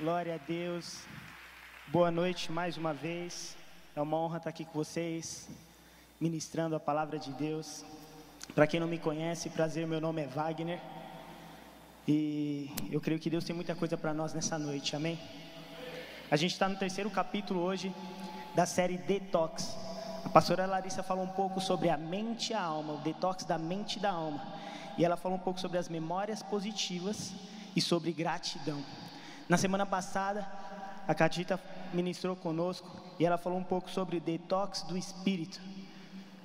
Glória a Deus. Boa noite mais uma vez. É uma honra estar aqui com vocês, ministrando a palavra de Deus. Para quem não me conhece, prazer, meu nome é Wagner. E eu creio que Deus tem muita coisa para nós nessa noite, amém? A gente está no terceiro capítulo hoje da série Detox. A pastora Larissa falou um pouco sobre a mente e a alma, o detox da mente e da alma. E ela falou um pouco sobre as memórias positivas e sobre gratidão. Na semana passada, a Catita ministrou conosco e ela falou um pouco sobre detox do espírito.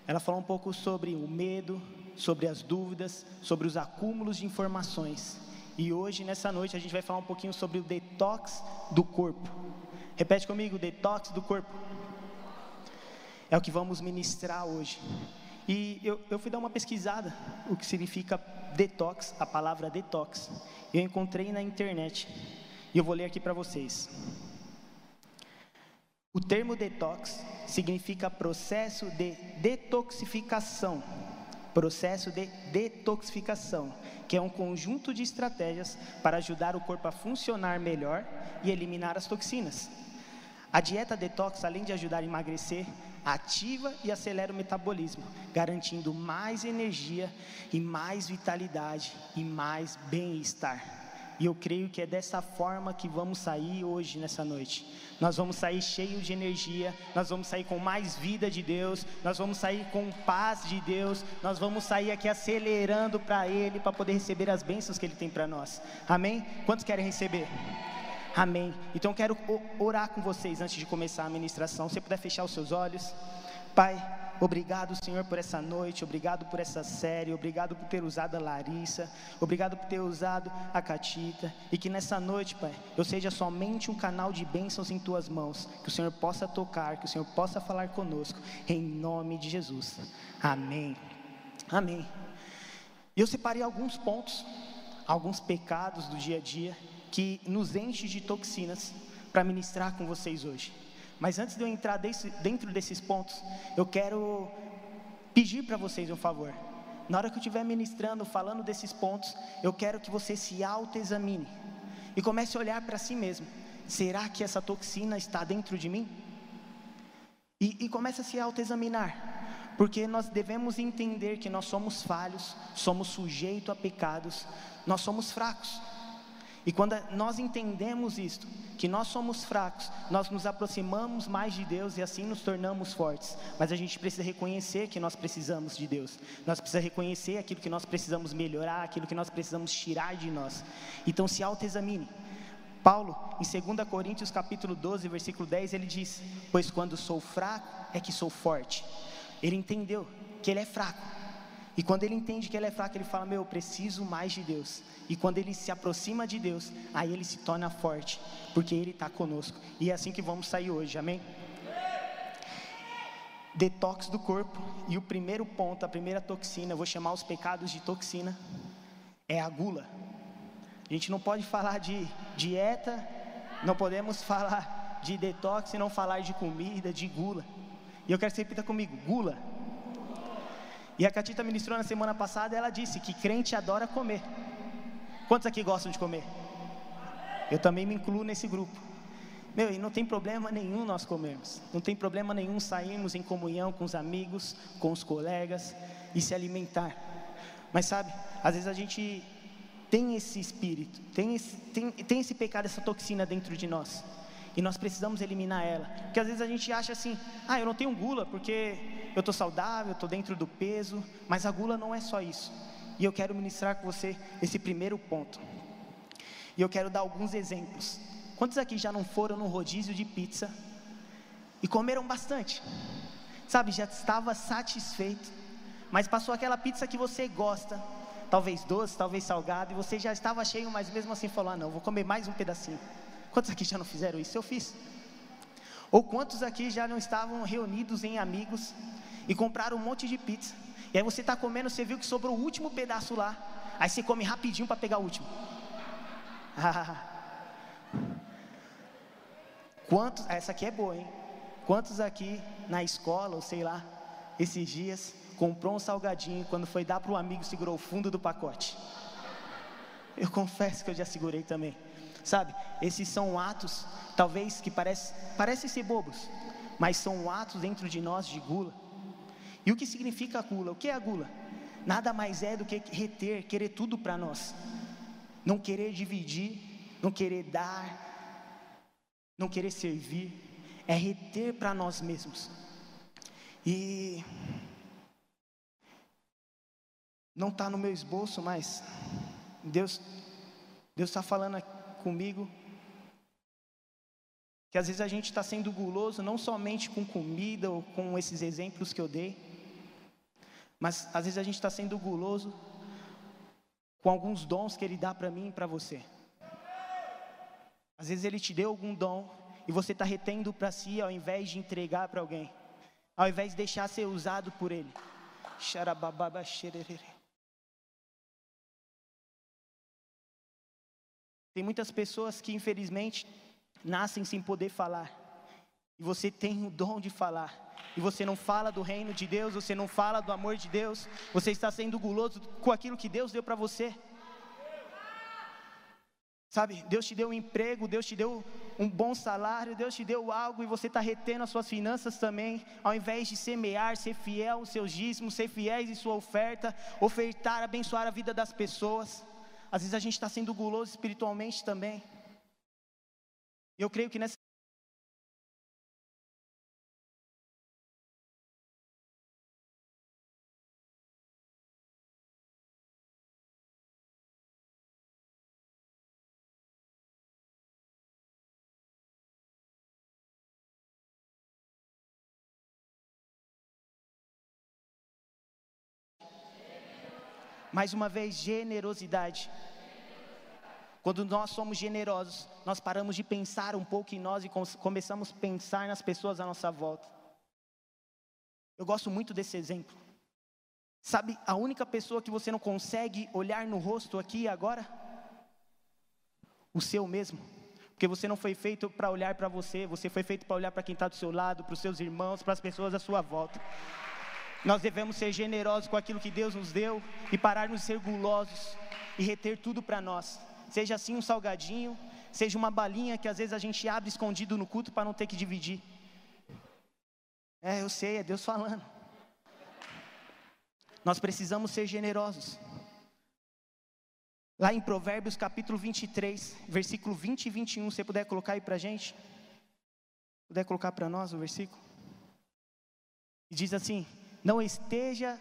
Ela falou um pouco sobre o medo, sobre as dúvidas, sobre os acúmulos de informações. E hoje, nessa noite, a gente vai falar um pouquinho sobre o detox do corpo. Repete comigo: detox do corpo. É o que vamos ministrar hoje. E eu, eu fui dar uma pesquisada, o que significa detox, a palavra detox. Eu encontrei na internet. E eu vou ler aqui para vocês. O termo detox significa processo de detoxificação. Processo de detoxificação, que é um conjunto de estratégias para ajudar o corpo a funcionar melhor e eliminar as toxinas. A dieta detox, além de ajudar a emagrecer, ativa e acelera o metabolismo, garantindo mais energia e mais vitalidade e mais bem-estar. E eu creio que é dessa forma que vamos sair hoje, nessa noite. Nós vamos sair cheios de energia, nós vamos sair com mais vida de Deus, nós vamos sair com paz de Deus, nós vamos sair aqui acelerando para Ele, para poder receber as bênçãos que Ele tem para nós. Amém? Quantos querem receber? Amém. Então quero orar com vocês antes de começar a ministração. Se você puder fechar os seus olhos. Pai, Obrigado, Senhor, por essa noite, obrigado por essa série, obrigado por ter usado a Larissa, obrigado por ter usado a Catita, e que nessa noite, Pai, eu seja somente um canal de bênçãos em tuas mãos, que o Senhor possa tocar, que o Senhor possa falar conosco, em nome de Jesus. Amém. Amém. Eu separei alguns pontos, alguns pecados do dia a dia que nos enche de toxinas para ministrar com vocês hoje. Mas antes de eu entrar desse, dentro desses pontos, eu quero pedir para vocês um favor. Na hora que eu estiver ministrando, falando desses pontos, eu quero que você se autoexamine e comece a olhar para si mesmo. Será que essa toxina está dentro de mim? E, e comece a se autoexaminar, porque nós devemos entender que nós somos falhos, somos sujeitos a pecados, nós somos fracos. E quando nós entendemos isto, que nós somos fracos, nós nos aproximamos mais de Deus e assim nos tornamos fortes. Mas a gente precisa reconhecer que nós precisamos de Deus. Nós precisamos reconhecer aquilo que nós precisamos melhorar, aquilo que nós precisamos tirar de nós. Então se autoexamine. Paulo, em 2 Coríntios capítulo 12, versículo 10, ele diz: "Pois quando sou fraco é que sou forte". Ele entendeu que ele é fraco. E quando ele entende que ele é fraco, ele fala: Meu, eu preciso mais de Deus. E quando ele se aproxima de Deus, aí ele se torna forte, porque ele está conosco. E é assim que vamos sair hoje, amém? Detox do corpo. E o primeiro ponto, a primeira toxina, eu vou chamar os pecados de toxina, é a gula. A gente não pode falar de dieta, não podemos falar de detox e não falar de comida, de gula. E eu quero que você repita comigo: gula e a Catita ministrou na semana passada, ela disse que crente adora comer. Quantos aqui gostam de comer? Eu também me incluo nesse grupo. Meu, e não tem problema nenhum nós comermos. Não tem problema nenhum sairmos em comunhão com os amigos, com os colegas e se alimentar. Mas sabe, às vezes a gente tem esse espírito, tem esse, tem, tem esse pecado, essa toxina dentro de nós. E nós precisamos eliminar ela. Porque às vezes a gente acha assim, ah, eu não tenho gula porque eu estou saudável, estou dentro do peso. Mas a gula não é só isso. E eu quero ministrar com você esse primeiro ponto. E eu quero dar alguns exemplos. Quantos aqui já não foram no rodízio de pizza e comeram bastante? Sabe, já estava satisfeito, mas passou aquela pizza que você gosta, talvez doce, talvez salgado, e você já estava cheio, mas mesmo assim falou: ah, não, vou comer mais um pedacinho. Quantos aqui já não fizeram isso? Eu fiz. Ou quantos aqui já não estavam reunidos em amigos e compraram um monte de pizza? E aí você está comendo, você viu que sobrou o último pedaço lá. Aí você come rapidinho para pegar o último. Quantos, essa aqui é boa, hein? Quantos aqui na escola, ou sei lá, esses dias, comprou um salgadinho e quando foi dar para o amigo segurou o fundo do pacote? Eu confesso que eu já segurei também. Sabe? Esses são atos, talvez que parecem parece ser bobos, mas são atos dentro de nós de gula. E o que significa gula? O que é a gula? Nada mais é do que reter, querer tudo para nós, não querer dividir, não querer dar, não querer servir, é reter para nós mesmos. E não está no meu esboço, mas Deus Deus está falando comigo que às vezes a gente está sendo guloso não somente com comida ou com esses exemplos que eu dei, mas às vezes a gente está sendo guloso com alguns dons que Ele dá para mim e para você. Às vezes Ele te deu algum dom e você está retendo para si ao invés de entregar para alguém, ao invés de deixar ser usado por Ele. Tem muitas pessoas que infelizmente nascem sem poder falar. E você tem o dom de falar. E você não fala do reino de Deus, você não fala do amor de Deus, você está sendo guloso com aquilo que Deus deu para você. Sabe, Deus te deu um emprego, Deus te deu um bom salário, Deus te deu algo e você está retendo as suas finanças também, ao invés de semear, ser fiel aos seus dízimos, ser fiéis em sua oferta, ofertar, abençoar a vida das pessoas. Às vezes a gente está sendo guloso espiritualmente também. Eu creio que nessa Mais uma vez, generosidade. Quando nós somos generosos, nós paramos de pensar um pouco em nós e começamos a pensar nas pessoas à nossa volta. Eu gosto muito desse exemplo. Sabe, a única pessoa que você não consegue olhar no rosto aqui agora? O seu mesmo. Porque você não foi feito para olhar para você, você foi feito para olhar para quem está do seu lado, para os seus irmãos, para as pessoas à sua volta. Nós devemos ser generosos com aquilo que Deus nos deu e pararmos de ser gulosos e reter tudo para nós. Seja assim um salgadinho, seja uma balinha que às vezes a gente abre escondido no culto para não ter que dividir. É, eu sei, é Deus falando. Nós precisamos ser generosos. Lá em Provérbios capítulo 23, versículo 20 e 21, você puder colocar aí para a gente? Puder colocar para nós o versículo? E diz assim: não esteja,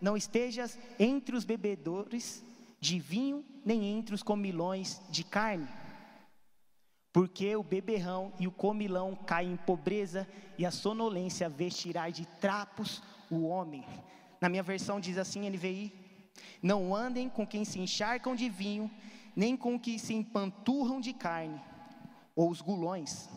não estejas entre os bebedores de vinho, nem entre os comilões de carne. Porque o beberrão e o comilão caem em pobreza, e a sonolência vestirá de trapos o homem. Na minha versão diz assim, NVI: Não andem com quem se encharcam de vinho, nem com que se empanturram de carne, ou os gulões,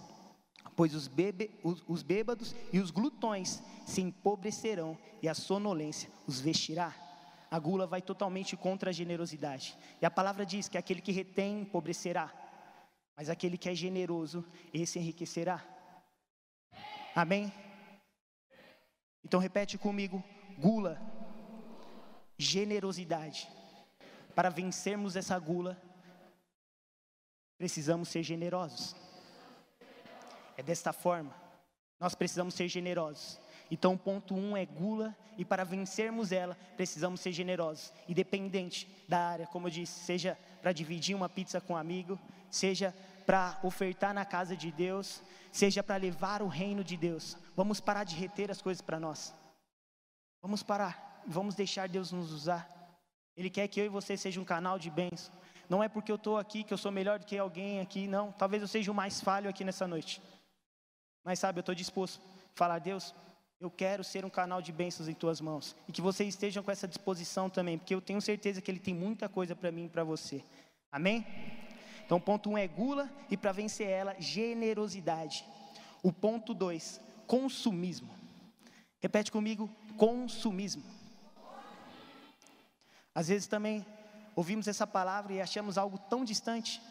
pois os, bebe, os, os bêbados e os glutões se empobrecerão e a sonolência os vestirá. A gula vai totalmente contra a generosidade. E a palavra diz que aquele que retém empobrecerá, mas aquele que é generoso, esse enriquecerá. Amém? Então repete comigo: gula, generosidade. Para vencermos essa gula, precisamos ser generosos. É desta forma. Nós precisamos ser generosos. Então, ponto um é gula, e para vencermos ela, precisamos ser generosos, independente da área, como eu disse, seja para dividir uma pizza com um amigo, seja para ofertar na casa de Deus, seja para levar o reino de Deus. Vamos parar de reter as coisas para nós. Vamos parar, vamos deixar Deus nos usar. Ele quer que eu e você seja um canal de bênção. Não é porque eu estou aqui que eu sou melhor do que alguém aqui, não. Talvez eu seja o mais falho aqui nessa noite. Mas sabe, eu estou disposto a falar, Deus, eu quero ser um canal de bênçãos em tuas mãos. E que vocês estejam com essa disposição também, porque eu tenho certeza que Ele tem muita coisa para mim e para você. Amém? Então, ponto um é gula, e para vencer ela, generosidade. O ponto dois, consumismo. Repete comigo, consumismo. Às vezes também ouvimos essa palavra e achamos algo tão distante.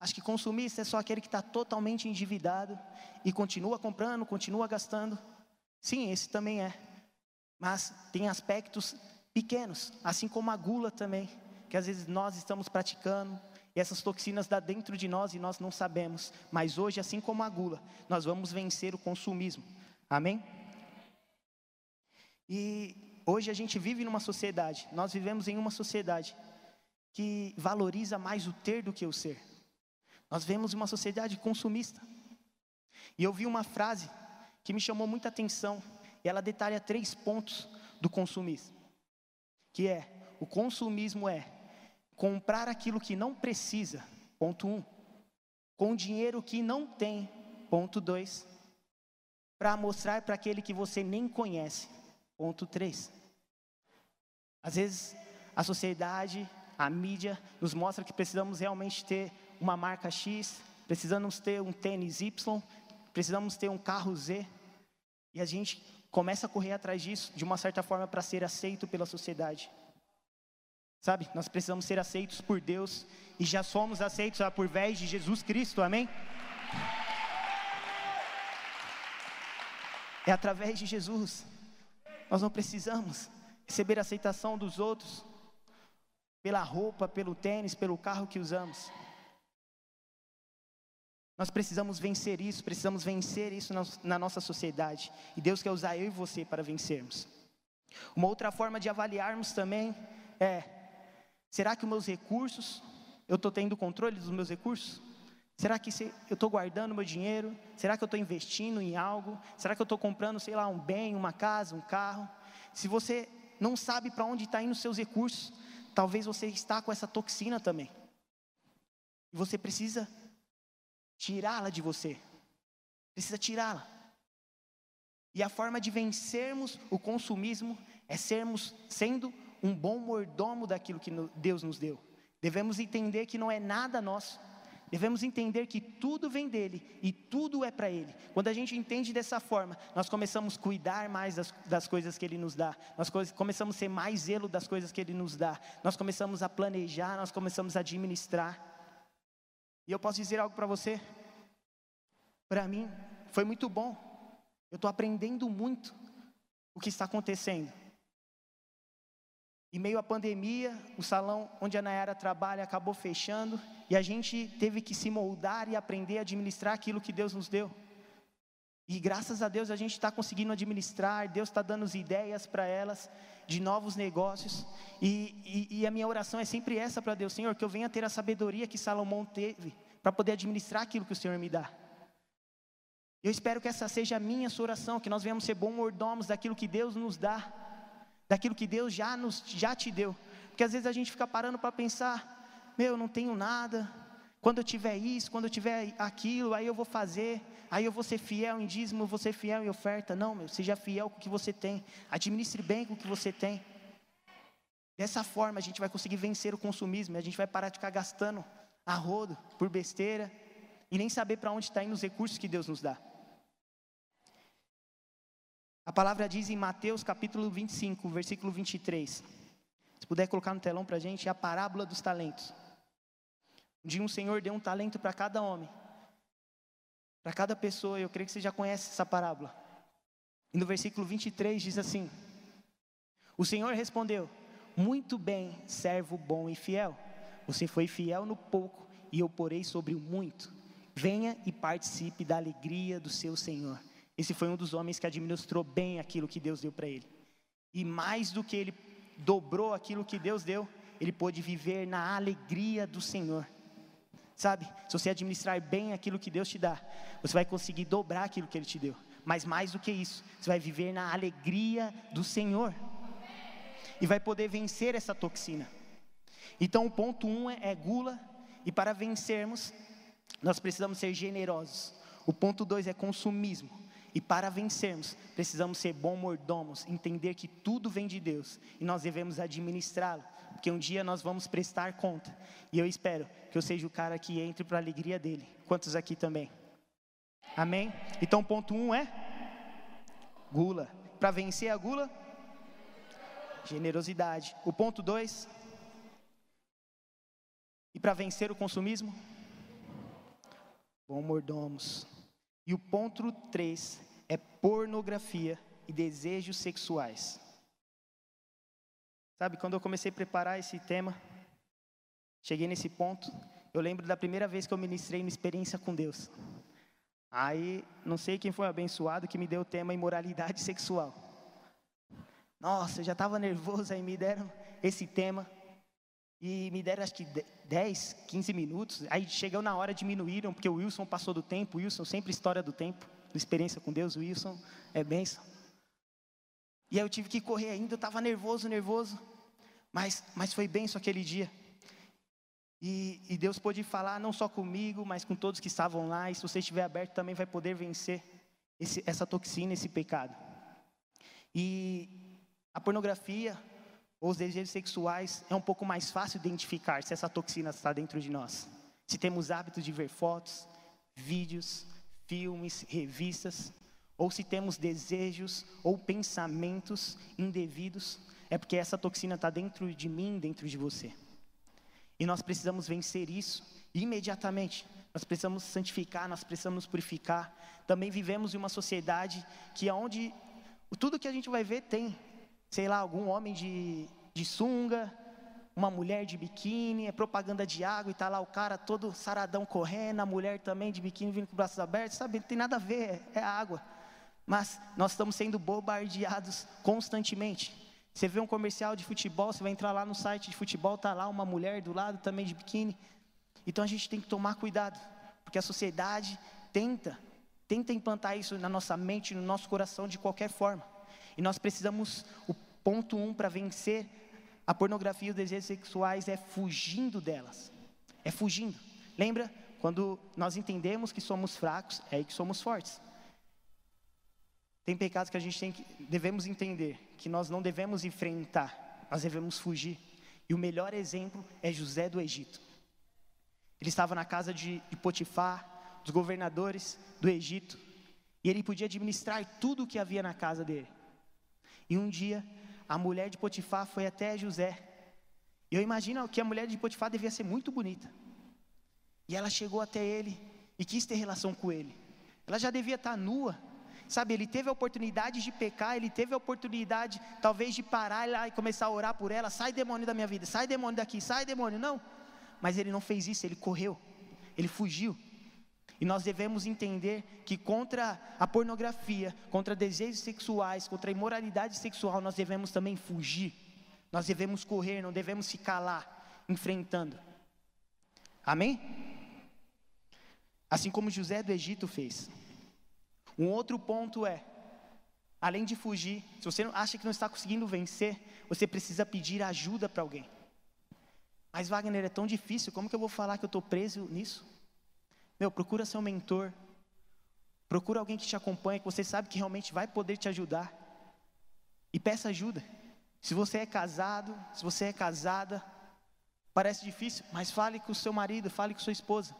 Acho que consumista é só aquele que está totalmente endividado e continua comprando, continua gastando. Sim, esse também é. Mas tem aspectos pequenos, assim como a gula também, que às vezes nós estamos praticando E essas toxinas dá dentro de nós e nós não sabemos. Mas hoje, assim como a gula, nós vamos vencer o consumismo. Amém? E hoje a gente vive numa sociedade, nós vivemos em uma sociedade que valoriza mais o ter do que o ser. Nós vemos uma sociedade consumista. E eu vi uma frase que me chamou muita atenção, e ela detalha três pontos do consumismo. Que é, o consumismo é comprar aquilo que não precisa, ponto um, com dinheiro que não tem, ponto dois, para mostrar para aquele que você nem conhece, ponto três. Às vezes a sociedade, a mídia nos mostra que precisamos realmente ter uma marca X, precisamos ter um tênis Y, precisamos ter um carro Z, e a gente começa a correr atrás disso, de uma certa forma, para ser aceito pela sociedade. Sabe, nós precisamos ser aceitos por Deus, e já somos aceitos por vez de Jesus Cristo, amém? É através de Jesus, nós não precisamos receber a aceitação dos outros, pela roupa, pelo tênis, pelo carro que usamos. Nós precisamos vencer isso, precisamos vencer isso na, nossa sociedade. E Deus quer usar eu e você para vencermos. Uma outra forma de avaliarmos também é: será que os meus recursos, eu estou tendo controle dos meus recursos? Será que eu estou guardando meu dinheiro? Será que eu estou investindo em algo? Será que eu estou comprando, sei lá, um bem, uma casa, um carro? Se você não sabe para onde está indo os seus recursos, talvez você está com essa toxina também. E você precisa tirá-la de você. Precisa tirá-la. E a forma de vencermos o consumismo é sermos sendo um bom mordomo daquilo que Deus nos deu. Devemos entender que não é nada nosso. Devemos entender que tudo vem dele e tudo é para ele. Quando a gente entende dessa forma, nós começamos a cuidar mais das, das coisas que ele nos dá. Nós começamos a ser mais zelo das coisas que ele nos dá. Nós começamos a planejar, nós começamos a administrar. E eu posso dizer algo para você? Para mim, foi muito bom. Eu estou aprendendo muito o que está acontecendo. Em meio à pandemia, o salão onde a Nayara trabalha acabou fechando e a gente teve que se moldar e aprender a administrar aquilo que Deus nos deu. E graças a Deus a gente está conseguindo administrar, Deus está dando as ideias para elas de novos negócios. E, e, e, a minha oração é sempre essa para Deus, Senhor, que eu venha ter a sabedoria que Salomão teve para poder administrar aquilo que o Senhor me dá. Eu espero que essa seja a minha sua oração, que nós venhamos ser bons mordomos daquilo que Deus nos dá, daquilo que Deus já, nos, já te deu. Porque às vezes a gente fica parando para pensar, meu, eu não tenho nada, quando eu tiver isso, quando eu tiver aquilo, aí eu vou fazer, aí eu vou ser fiel em dízimo, vou ser fiel em oferta. Não, meu, seja fiel com o que você tem, administre bem com o que você tem. Dessa forma a gente vai conseguir vencer o consumismo, a gente vai parar de ficar gastando a rodo por besteira e nem saber para onde está indo os recursos que Deus nos dá. A palavra diz em Mateus capítulo 25, versículo 23. Se puder colocar no telão para a gente, é a parábola dos talentos. Um dia um Senhor deu um talento para cada homem, para cada pessoa, eu creio que você já conhece essa parábola. E no versículo 23 diz assim: O Senhor respondeu: Muito bem, servo bom e fiel. Você foi fiel no pouco, e eu porei sobre o muito. Venha e participe da alegria do seu Senhor. Esse foi um dos homens que administrou bem aquilo que Deus deu para ele. E mais do que ele dobrou aquilo que Deus deu, ele pôde viver na alegria do Senhor. Sabe? Se você administrar bem aquilo que Deus te dá, você vai conseguir dobrar aquilo que Ele te deu. Mas mais do que isso, você vai viver na alegria do Senhor. E vai poder vencer essa toxina. Então, o ponto um é, é gula. E para vencermos, nós precisamos ser generosos. O ponto dois é consumismo. E para vencermos, precisamos ser bons mordomos, entender que tudo vem de Deus e nós devemos administrá-lo porque um dia nós vamos prestar conta. E eu espero que eu seja o cara que entre para a alegria dele. Quantos aqui também? Amém? Então, ponto um é gula. Para vencer a gula, generosidade. O ponto dois, e para vencer o consumismo, bom mordomos. E o ponto três é pornografia e desejos sexuais. Sabe, quando eu comecei a preparar esse tema, cheguei nesse ponto eu lembro da primeira vez que eu ministrei uma experiência com Deus. Aí, não sei quem foi abençoado que me deu o tema imoralidade sexual. Nossa, eu já estava nervoso, aí me deram esse tema. E me deram acho que 10, 15 minutos. Aí chegou na hora, diminuíram, porque o Wilson passou do tempo. Wilson sempre história do tempo, experiência com Deus. Wilson é benção. E aí eu tive que correr ainda, eu estava nervoso, nervoso. Mas, mas foi benção aquele dia. E, e, Deus pôde falar não só comigo, mas com todos que estavam lá. E se você estiver aberto, também vai poder vencer esse, essa toxina, esse pecado. E a pornografia, ou os desejos sexuais, é um pouco mais fácil identificar se essa toxina está dentro de nós. Se temos hábitos de ver fotos, vídeos, filmes, revistas, ou se temos desejos ou pensamentos indevidos, é porque essa toxina está dentro de mim, dentro de você. E nós precisamos vencer isso imediatamente. Nós precisamos santificar, nós precisamos purificar. Também vivemos em uma sociedade que é onde tudo que a gente vai ver tem sei lá, algum homem de, de sunga, uma mulher de biquíni, é propaganda de água e tá lá o cara todo saradão correndo, a mulher também de biquíni vindo com os braços abertos, sabe? Não tem nada a ver, é, é água. Mas nós estamos sendo bombardeados constantemente. Você vê um comercial de futebol, você vai entrar lá no site de futebol, tá lá uma mulher do lado também de biquíni. Então a gente tem que tomar cuidado, porque a sociedade tenta, tenta implantar isso na nossa mente, no nosso coração de qualquer forma. E nós precisamos, o ponto um para vencer a pornografia e os desejos sexuais é fugindo delas. É fugindo. Lembra? Quando nós entendemos que somos fracos, é aí que somos fortes. Tem pecados que a gente tem que, devemos entender que nós não devemos enfrentar, nós devemos fugir. E o melhor exemplo é José do Egito. Ele estava na casa de, de Potifar, dos governadores do Egito, e ele podia administrar tudo o que havia na casa dele. E um dia, a mulher de Potifar foi até José. Eu imagino que a mulher de Potifar devia ser muito bonita. E ela chegou até ele e quis ter relação com ele. Ela já devia estar nua. Sabe, ele teve a oportunidade de pecar, ele teve a oportunidade, talvez, de parar lá e começar a orar por ela. Sai demônio da minha vida, sai demônio daqui, sai demônio. Não. Mas ele não fez isso, ele correu, ele fugiu. E nós devemos entender que contra a pornografia, contra desejos sexuais, contra a imoralidade sexual, nós devemos também fugir. Nós devemos correr, não devemos ficar lá enfrentando. Amém? Assim como José do Egito fez. Um outro ponto é, além de fugir, se você acha que não está conseguindo vencer, você precisa pedir ajuda para alguém. Mas Wagner, é tão difícil, como que eu vou falar que eu estou preso nisso? Meu, procura seu mentor. Procura alguém que te acompanhe, que você sabe que realmente vai poder te ajudar. E peça ajuda. Se você é casado, se você é casada, parece difícil, mas fale com o seu marido, fale com sua esposa.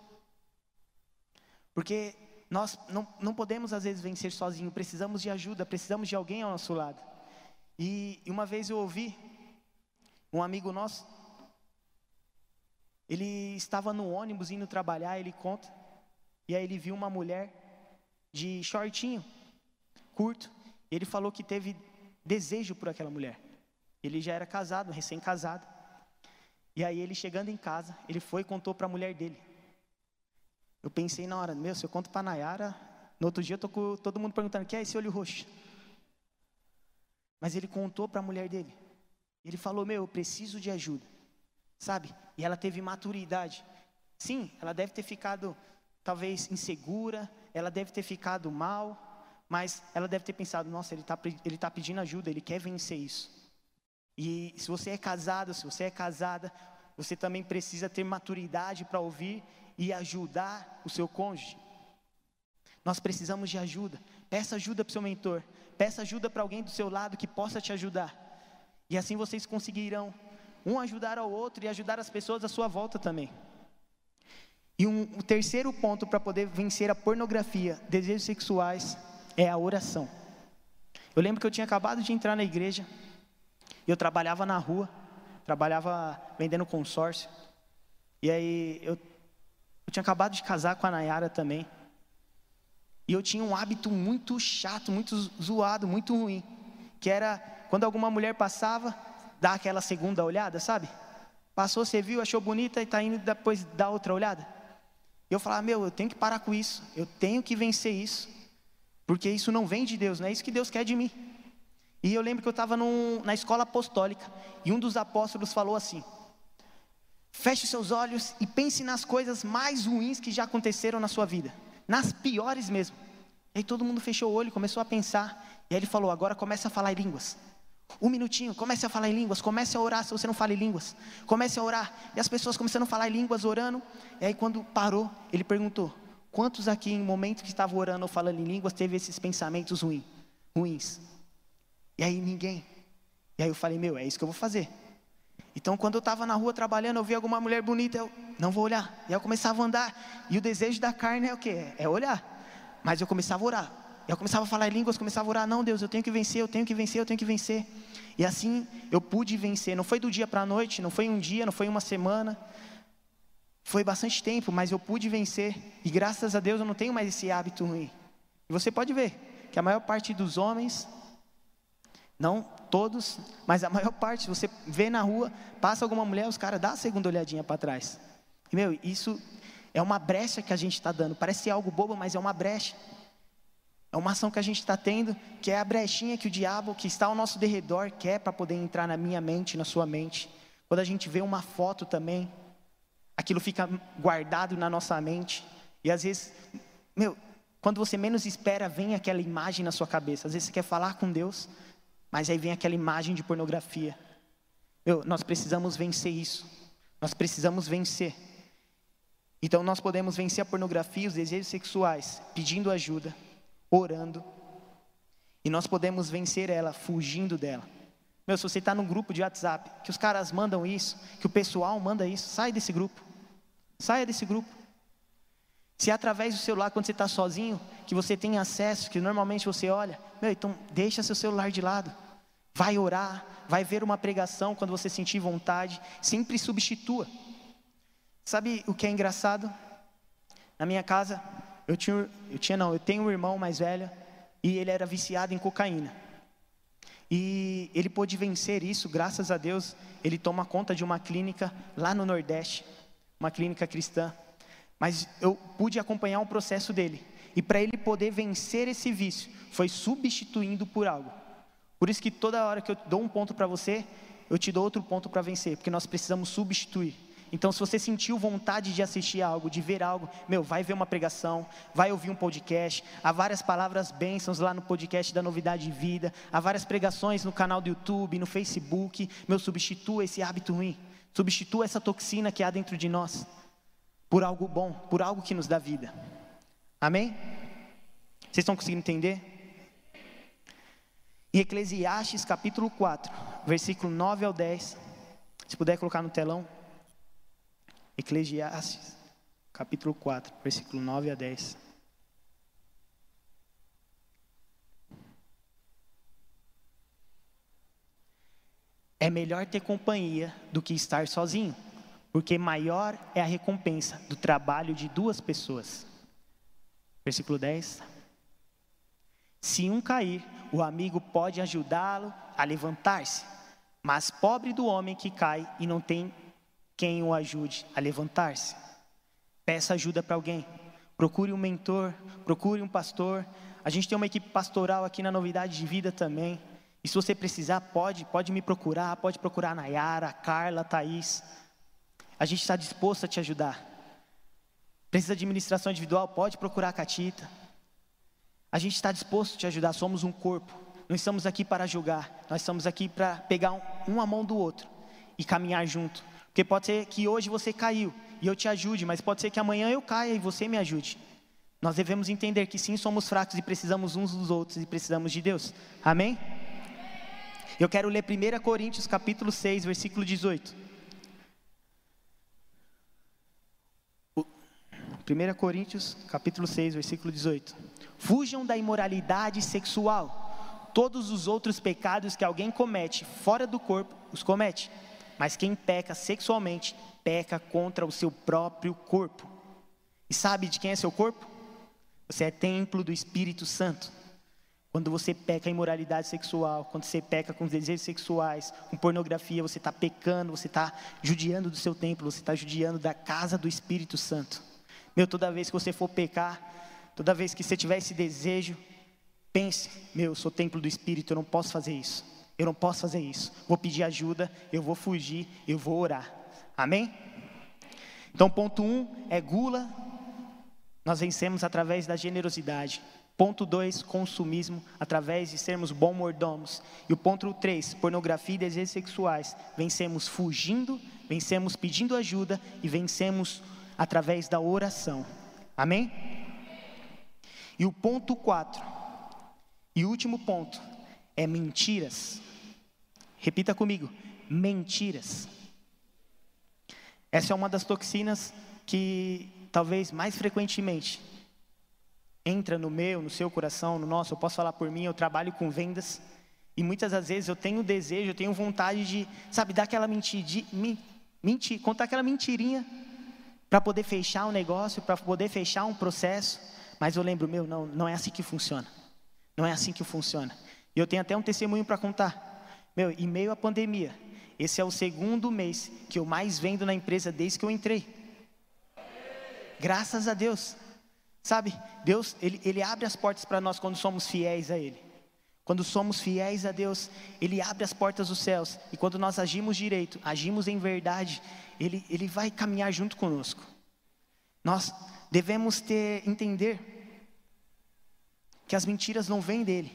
Porque nós não, não podemos às vezes vencer sozinho, precisamos de ajuda, precisamos de alguém ao nosso lado. E, uma vez eu ouvi um amigo nosso, ele estava no ônibus indo trabalhar, ele conta e aí ele viu uma mulher de shortinho, curto. Ele falou que teve desejo por aquela mulher. Ele já era casado, recém-casado. E aí ele chegando em casa, ele foi e contou para a mulher dele. Eu pensei na hora, meu, se eu conto para Nayara, no outro dia eu tô com todo mundo perguntando, quem é esse olho roxo? Mas ele contou para a mulher dele. Ele falou, meu, eu preciso de ajuda. Sabe? E ela teve maturidade. Sim, ela deve ter ficado talvez insegura, ela deve ter ficado mal, mas ela deve ter pensado: nossa, ele está ele tá pedindo ajuda, ele quer vencer isso. E se você é casado, se você é casada, você também precisa ter maturidade para ouvir e ajudar o seu cônjuge. Nós precisamos de ajuda. Peça ajuda para o seu mentor. Peça ajuda para alguém do seu lado que possa te ajudar. E assim vocês conseguirão um ajudar ao outro e ajudar as pessoas à sua volta também. E um, o terceiro ponto para poder vencer a pornografia, desejos sexuais, é a oração. Eu lembro que eu tinha acabado de entrar na igreja, eu trabalhava na rua, trabalhava vendendo consórcio, e aí eu, eu tinha acabado de casar com a Nayara também, e eu tinha um hábito muito chato, muito zoado, muito ruim, que era quando alguma mulher passava, dar aquela segunda olhada, sabe? Passou, você viu, achou bonita e está indo depois dar outra olhada? E eu falava, meu, eu tenho que parar com isso, eu tenho que vencer isso, porque isso não vem de Deus, não é isso que Deus quer de mim. E eu lembro que eu estava na escola apostólica e um dos apóstolos falou assim: feche seus olhos e pense nas coisas mais ruins que já aconteceram na sua vida, nas piores mesmo. E aí todo mundo fechou o olho, começou a pensar, e aí ele falou: agora comece a falar em línguas. Um minutinho, comece a falar em línguas, comece a orar se você não fala em línguas. Comece a orar. E as pessoas começando a falar em línguas, orando. E aí quando parou, ele perguntou: Quantos aqui em momentos que estavam orando ou falando em línguas teve esses pensamentos ruins? ruins? E aí ninguém. E aí eu falei: Meu, é isso que eu vou fazer. Então, quando eu estava na rua trabalhando, eu vi alguma mulher bonita, eu não vou olhar. E eu começava a andar. E o desejo da carne é o quê? É olhar. Mas eu começava a orar. Eu começava a falar em línguas, começava a orar, não, Deus, eu tenho que vencer, eu tenho que vencer, eu tenho que vencer. E assim eu pude vencer. Não foi do dia para a noite, não foi um dia, não foi uma semana. Foi bastante tempo, mas eu pude vencer. E graças a Deus eu não tenho mais esse hábito ruim. E você pode ver que a maior parte dos homens, não todos, mas a maior parte, você vê na rua, passa alguma mulher, os caras dão a segunda olhadinha para trás. E, meu, isso é uma brecha que a gente está dando. Parece algo bobo, mas é uma brecha. É uma ação que a gente está tendo, que é a brechinha que o diabo, que está ao nosso derredor, quer para poder entrar na minha mente, na sua mente. Quando a gente vê uma foto também, aquilo fica guardado na nossa mente. E às vezes, meu, quando você menos espera, vem aquela imagem na sua cabeça. Às vezes você quer falar com Deus, mas aí vem aquela imagem de pornografia. Meu, nós precisamos vencer isso. Nós precisamos vencer. Então nós podemos vencer a pornografia, os desejos sexuais, pedindo ajuda orando. E nós podemos vencer ela fugindo dela. Meu, se você está num grupo de WhatsApp, que os caras mandam isso, que o pessoal manda isso, sai desse grupo. Saia desse grupo. Se é através do celular, quando você está sozinho, que você tem acesso, que normalmente você olha, meu, então deixa seu celular de lado. Vai orar, vai ver uma pregação quando você sentir vontade, sempre substitua. Sabe o que é engraçado? Na minha casa, eu tinha, eu tinha não, eu tenho um irmão mais velho e ele era viciado em cocaína. E ele pôde vencer isso, graças a Deus. Ele toma conta de uma clínica lá no Nordeste, uma clínica cristã. Mas eu pude acompanhar o processo dele. E para ele poder vencer esse vício, foi substituindo por algo. Por isso que toda hora que eu dou um ponto para você, eu te dou outro ponto para vencer, porque nós precisamos substituir. Então, se você sentiu vontade de assistir algo, de ver algo, meu, vai ver uma pregação, vai ouvir um podcast. Há várias palavras bênçãos lá no podcast da Novidade de Vida. Há várias pregações no canal do YouTube, no Facebook. Meu, substitua esse hábito ruim. Substitua essa toxina que há dentro de nós por algo bom, por algo que nos dá vida. Amém? Vocês estão conseguindo entender? Em Eclesiastes capítulo 4, versículo 9 ao 10. Se puder colocar no telão. Eclesiastes, capítulo 4, versículo 9 a 10. É melhor ter companhia do que estar sozinho, porque maior é a recompensa do trabalho de duas pessoas. Versículo 10. Se um cair, o amigo pode ajudá-lo a levantar-se, mas pobre do homem que cai e não tem quem o ajude a levantar-se. Peça ajuda para alguém. Procure um mentor, procure um pastor. A gente tem uma equipe pastoral aqui na Novidade de Vida também. E se você precisar, pode, pode me procurar, pode procurar a Nayara, a Carla, a Thaís. A gente está disposto a te ajudar. Precisa de administração individual? Pode procurar a Catita. A gente está disposto a te ajudar, somos um corpo. Não estamos aqui para julgar, nós estamos aqui para pegar um, uma mão do outro e caminhar junto. Porque pode ser que hoje você caiu e eu te ajude, mas pode ser que amanhã eu caia e você me ajude. Nós devemos entender que sim, somos fracos e precisamos uns dos outros e precisamos de Deus. Amém? Eu quero ler 1 Coríntios capítulo 6, versículo 18. 1 Coríntios capítulo 6, versículo 18. Fujam da imoralidade sexual. Todos os outros pecados que alguém comete fora do corpo, os comete mas quem peca sexualmente, peca contra o seu próprio corpo. E sabe de quem é seu corpo? Você é templo do Espírito Santo. Quando você peca imoralidade sexual, quando você peca com desejos sexuais, com pornografia, você está pecando, você está judiando do seu templo, você está judiando da casa do Espírito Santo. Meu, toda vez que você for pecar, toda vez que você tiver esse desejo, pense: meu, eu sou templo do Espírito, eu não posso fazer isso. Eu não posso fazer isso. Vou pedir ajuda, eu vou fugir, eu vou orar. Amém? Então, ponto um é gula. Nós vencemos através da generosidade. Ponto 2, consumismo, através de sermos bons mordomos. E o ponto 3, pornografia e desejos sexuais. Vencemos fugindo, vencemos pedindo ajuda e vencemos através da oração. Amém? E o ponto 4, e último ponto, é mentiras. Repita comigo: mentiras. Essa é uma das toxinas que talvez mais frequentemente entra no meu, no seu coração, no nosso. Eu posso falar por mim, eu trabalho com vendas. E muitas das vezes eu tenho desejo, eu tenho vontade de, sabe, dar aquela mentira, mentir, contar aquela mentirinha para poder fechar um negócio, para poder fechar um processo. Mas eu lembro, meu, não, não é assim que funciona. Não é assim que funciona. E eu tenho até um testemunho para contar. Meu, em meio à pandemia, esse é o segundo mês que eu mais vendo na empresa desde que eu entrei. Graças a Deus. Sabe, Deus, ele, ele abre as portas para nós quando somos fiéis a Ele. Quando somos fiéis a Deus, Ele abre as portas dos céus. E quando nós agimos direito, agimos em verdade, Ele, ele vai caminhar junto conosco. Nós devemos ter, entender que as mentiras não vêm dele.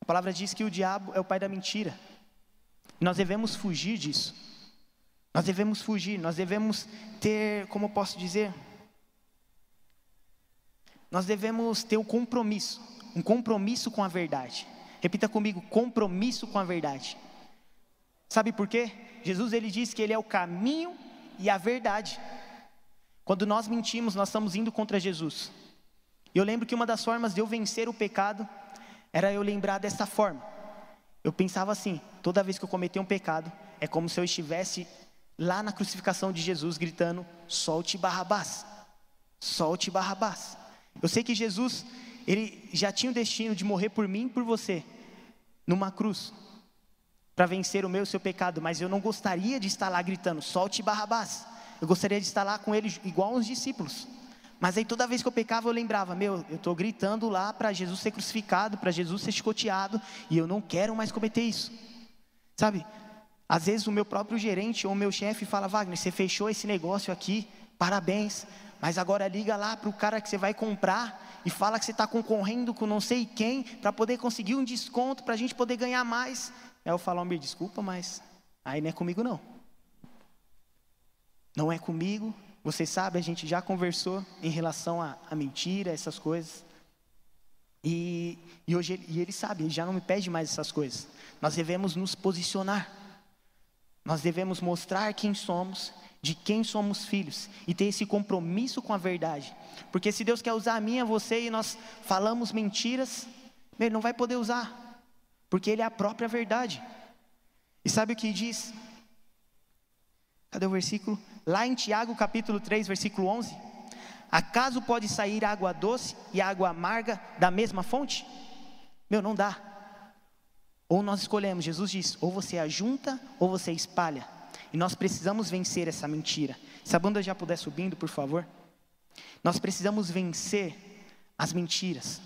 A palavra diz que o diabo é o pai da mentira. Nós devemos fugir disso. Nós devemos fugir, nós devemos ter, como posso dizer, nós devemos ter um compromisso, um compromisso com a verdade. Repita comigo, compromisso com a verdade. Sabe por quê? Jesus ele diz que ele é o caminho e a verdade. Quando nós mentimos, nós estamos indo contra Jesus. E eu lembro que uma das formas de eu vencer o pecado era eu lembrar dessa forma. Eu pensava assim: toda vez que eu cometer um pecado, é como se eu estivesse lá na crucificação de Jesus gritando: solte Barrabás, solte Barrabás. Eu sei que Jesus, ele já tinha o destino de morrer por mim e por você, numa cruz, para vencer o meu e o seu pecado, mas eu não gostaria de estar lá gritando, solte Barrabás. Eu gostaria de estar lá com ele igual os discípulos. Mas aí toda vez que eu pecava, eu lembrava, meu, eu estou gritando lá para Jesus ser crucificado, para Jesus ser chicoteado, e eu não quero mais cometer isso. Sabe? Às vezes o meu próprio gerente ou o meu chefe fala, Wagner, você fechou esse negócio aqui, parabéns. Mas agora liga lá para o cara que você vai comprar e fala que você está concorrendo com não sei quem para poder conseguir um desconto para a gente poder ganhar mais. Aí eu falo, me desculpa, mas aí não é comigo não. Não é comigo. Você sabe, a gente já conversou em relação a, a mentira, essas coisas. E, e hoje ele, e ele sabe, ele já não me pede mais essas coisas. Nós devemos nos posicionar. Nós devemos mostrar quem somos de quem somos filhos e ter esse compromisso com a verdade. Porque se Deus quer usar a mim e a você e nós falamos mentiras, Ele não vai poder usar, porque Ele é a própria verdade. E sabe o que diz? Cadê o versículo? Lá em Tiago capítulo 3, versículo 11: Acaso pode sair água doce e água amarga da mesma fonte? Meu, não dá. Ou nós escolhemos, Jesus diz, ou você ajunta ou você espalha. E nós precisamos vencer essa mentira. Se a banda já puder subindo, por favor. Nós precisamos vencer as mentiras.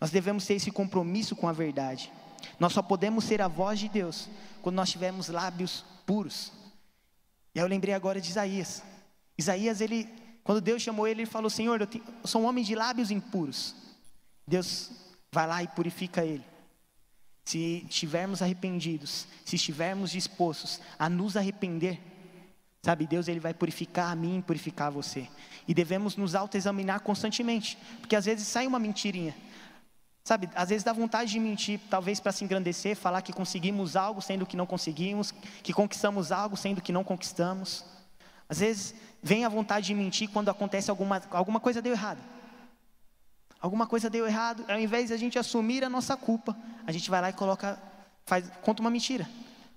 Nós devemos ter esse compromisso com a verdade. Nós só podemos ser a voz de Deus quando nós tivermos lábios puros. E aí eu lembrei agora de Isaías. Isaías, ele, quando Deus chamou ele, ele falou: Senhor, eu, tenho, eu sou um homem de lábios impuros. Deus vai lá e purifica ele. Se estivermos arrependidos, se estivermos dispostos a nos arrepender, sabe, Deus ele vai purificar a mim, purificar você. E devemos nos autoexaminar constantemente, porque às vezes sai uma mentirinha. Sabe, às vezes dá vontade de mentir, talvez para se engrandecer, falar que conseguimos algo sendo que não conseguimos, que conquistamos algo sendo que não conquistamos. Às vezes vem a vontade de mentir quando acontece alguma, alguma coisa deu errado. Alguma coisa deu errado, ao invés de a gente assumir a nossa culpa, a gente vai lá e coloca, faz, conta uma mentira.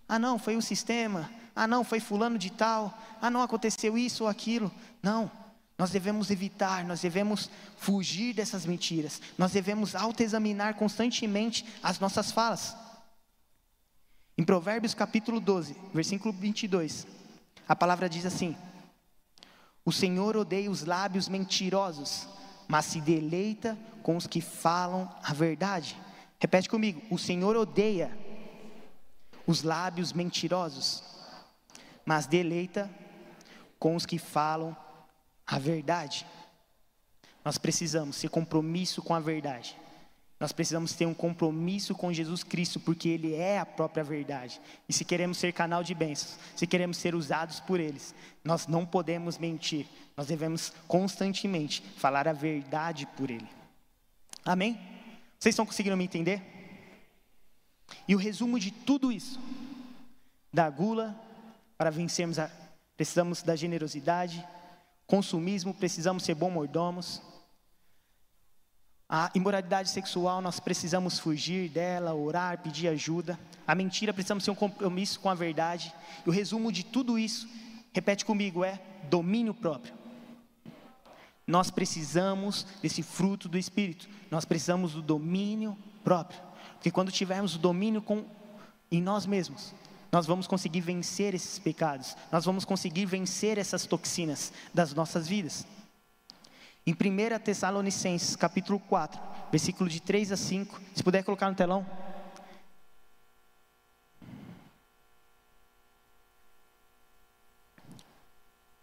Ah, não, foi o sistema. Ah, não, foi fulano de tal. Ah, não, aconteceu isso ou aquilo. Não. Nós devemos evitar, nós devemos fugir dessas mentiras, nós devemos autoexaminar constantemente as nossas falas. Em Provérbios capítulo 12, versículo 22, a palavra diz assim: O Senhor odeia os lábios mentirosos, mas se deleita com os que falam a verdade. Repete comigo: O Senhor odeia os lábios mentirosos, mas deleita com os que falam a verdade. Nós precisamos ter compromisso com a verdade. Nós precisamos ter um compromisso com Jesus Cristo, porque Ele é a própria verdade. E se queremos ser canal de bênçãos, se queremos ser usados por eles, nós não podemos mentir. Nós devemos constantemente falar a verdade por Ele. Amém? Vocês estão conseguindo me entender? E o resumo de tudo isso, da gula, para vencermos a. Precisamos da generosidade, consumismo, precisamos ser bons mordomos. A imoralidade sexual, nós precisamos fugir dela, orar, pedir ajuda. A mentira, precisamos ter um compromisso com a verdade. E o resumo de tudo isso, repete comigo, é domínio próprio. Nós precisamos desse fruto do Espírito. Nós precisamos do domínio próprio. Porque quando tivermos o domínio com, em nós mesmos, nós vamos conseguir vencer esses pecados, nós vamos conseguir vencer essas toxinas das nossas vidas. Em 1 Tessalonicenses, capítulo 4, versículo de 3 a 5, se puder colocar no telão.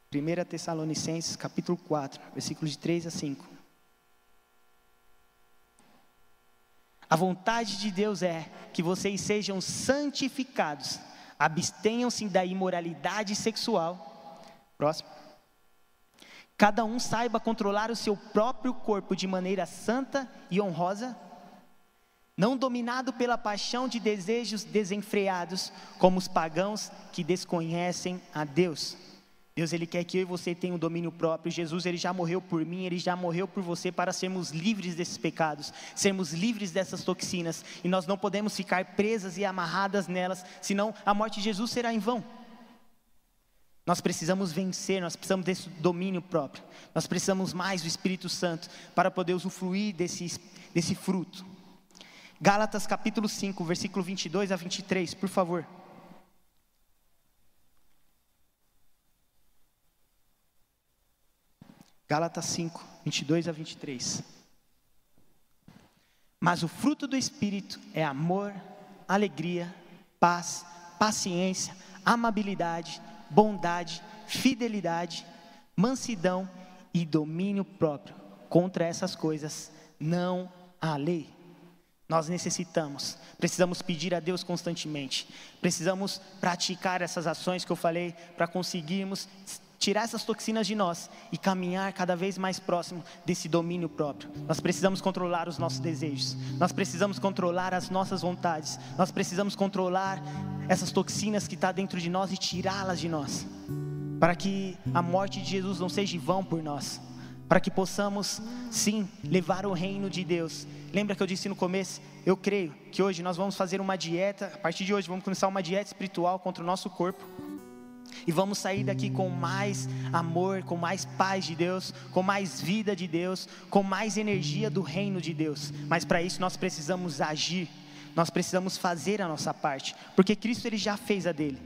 Primeira Tessalonicenses, capítulo 4, versículos de 3 a 5. A vontade de Deus é que vocês sejam santificados abstenham-se da imoralidade sexual. Próximo. Cada um saiba controlar o seu próprio corpo de maneira santa e honrosa, não dominado pela paixão de desejos desenfreados, como os pagãos que desconhecem a Deus. Deus ele quer que eu e você tenham domínio próprio. Jesus ele já morreu por mim, ele já morreu por você para sermos livres desses pecados, sermos livres dessas toxinas, e nós não podemos ficar presas e amarradas nelas, senão a morte de Jesus será em vão. Nós precisamos vencer, nós precisamos desse domínio próprio. Nós precisamos mais do Espírito Santo para poder usufruir desse, desse fruto. Gálatas capítulo 5, versículo 22 a 23, por favor. Gálatas 5, 22 a 23. Mas o fruto do Espírito é amor, alegria, paz, paciência, amabilidade, bondade, fidelidade, mansidão e domínio próprio. Contra essas coisas não há lei. Nós necessitamos, precisamos pedir a Deus constantemente, precisamos praticar essas ações que eu falei para conseguirmos tirar essas toxinas de nós e caminhar cada vez mais próximo desse domínio próprio. Nós precisamos controlar os nossos desejos, nós precisamos controlar as nossas vontades, nós precisamos controlar essas toxinas que estão tá dentro de nós e tirá-las de nós, para que a morte de Jesus não seja vão por nós, para que possamos sim levar o reino de Deus. Lembra que eu disse no começo? Eu creio que hoje nós vamos fazer uma dieta, a partir de hoje vamos começar uma dieta espiritual contra o nosso corpo e vamos sair daqui com mais amor, com mais paz de Deus, com mais vida de Deus, com mais energia do reino de Deus. Mas para isso nós precisamos agir, nós precisamos fazer a nossa parte, porque Cristo ele já fez a dele.